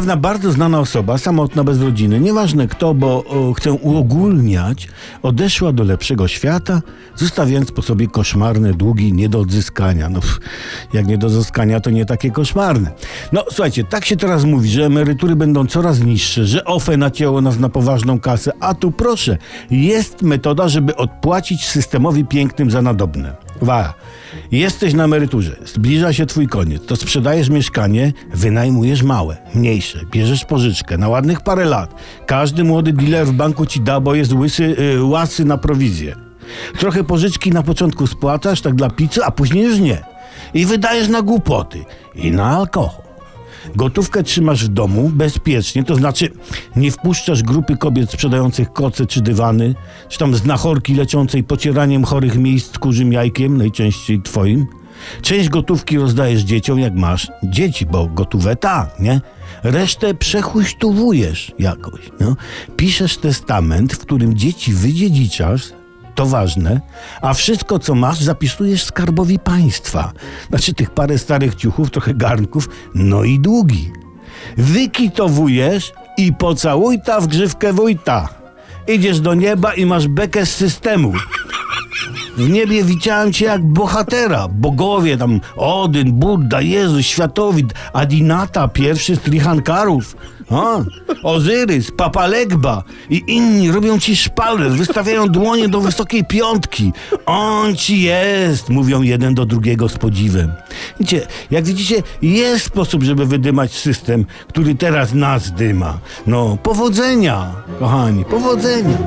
Pewna bardzo znana osoba, samotna bez rodziny, nieważne kto, bo o, chcę uogólniać, odeszła do lepszego świata, zostawiając po sobie koszmarne długi nie do odzyskania. No, jak nie do odzyskania, to nie takie koszmarne. No, słuchajcie, tak się teraz mówi, że emerytury będą coraz niższe, że OFE nacięło nas na poważną kasę, a tu proszę, jest metoda, żeby odpłacić systemowi pięknym za nadobne. Uwaga, jesteś na emeryturze, zbliża się twój koniec, to sprzedajesz mieszkanie, wynajmujesz małe, mniejsze, bierzesz pożyczkę na ładnych parę lat. Każdy młody dealer w banku ci da, bo jest łysy, y, łasy na prowizję. Trochę pożyczki na początku spłacasz, tak dla pizzy, a później już nie. I wydajesz na głupoty i na alkohol. Gotówkę trzymasz w domu bezpiecznie, to znaczy nie wpuszczasz grupy kobiet sprzedających koce czy dywany, czy tam znachorki leczącej pocieraniem chorych miejsc kurzym jajkiem, najczęściej twoim. Część gotówki rozdajesz dzieciom, jak masz dzieci, bo gotówę tak, nie? Resztę przechuśtowujesz jakoś, no. Piszesz testament, w którym dzieci wydziedziczasz, to ważne, a wszystko, co masz, zapisujesz skarbowi państwa. Znaczy tych parę starych ciuchów, trochę garnków, no i długi. Wykitowujesz i pocałuj ta w grzywkę wójta. Idziesz do nieba i masz bekę z systemu. W niebie widziałem cię jak bohatera. Bogowie tam Odyn, Budda, Jezus, Światowid, Adinata, pierwszy z Trichankarów. A, Ozyrys, Papa Legba i inni robią ci szpaler, wystawiają dłonie do wysokiej piątki. On ci jest, mówią jeden do drugiego z podziwem. Widzicie, jak widzicie, jest sposób, żeby wydymać system, który teraz nas dyma. No, powodzenia, kochani, powodzenia.